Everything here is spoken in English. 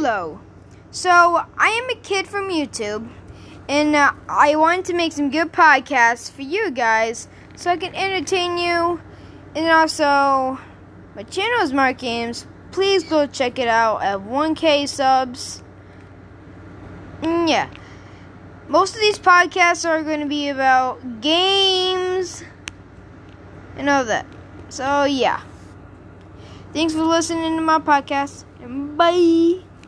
Hello. So, I am a kid from YouTube, and uh, I wanted to make some good podcasts for you guys so I can entertain you. And also, my channel is Mark Games. Please go check it out at 1K subs. Mm, yeah. Most of these podcasts are going to be about games and all that. So, yeah. Thanks for listening to my podcast. And bye.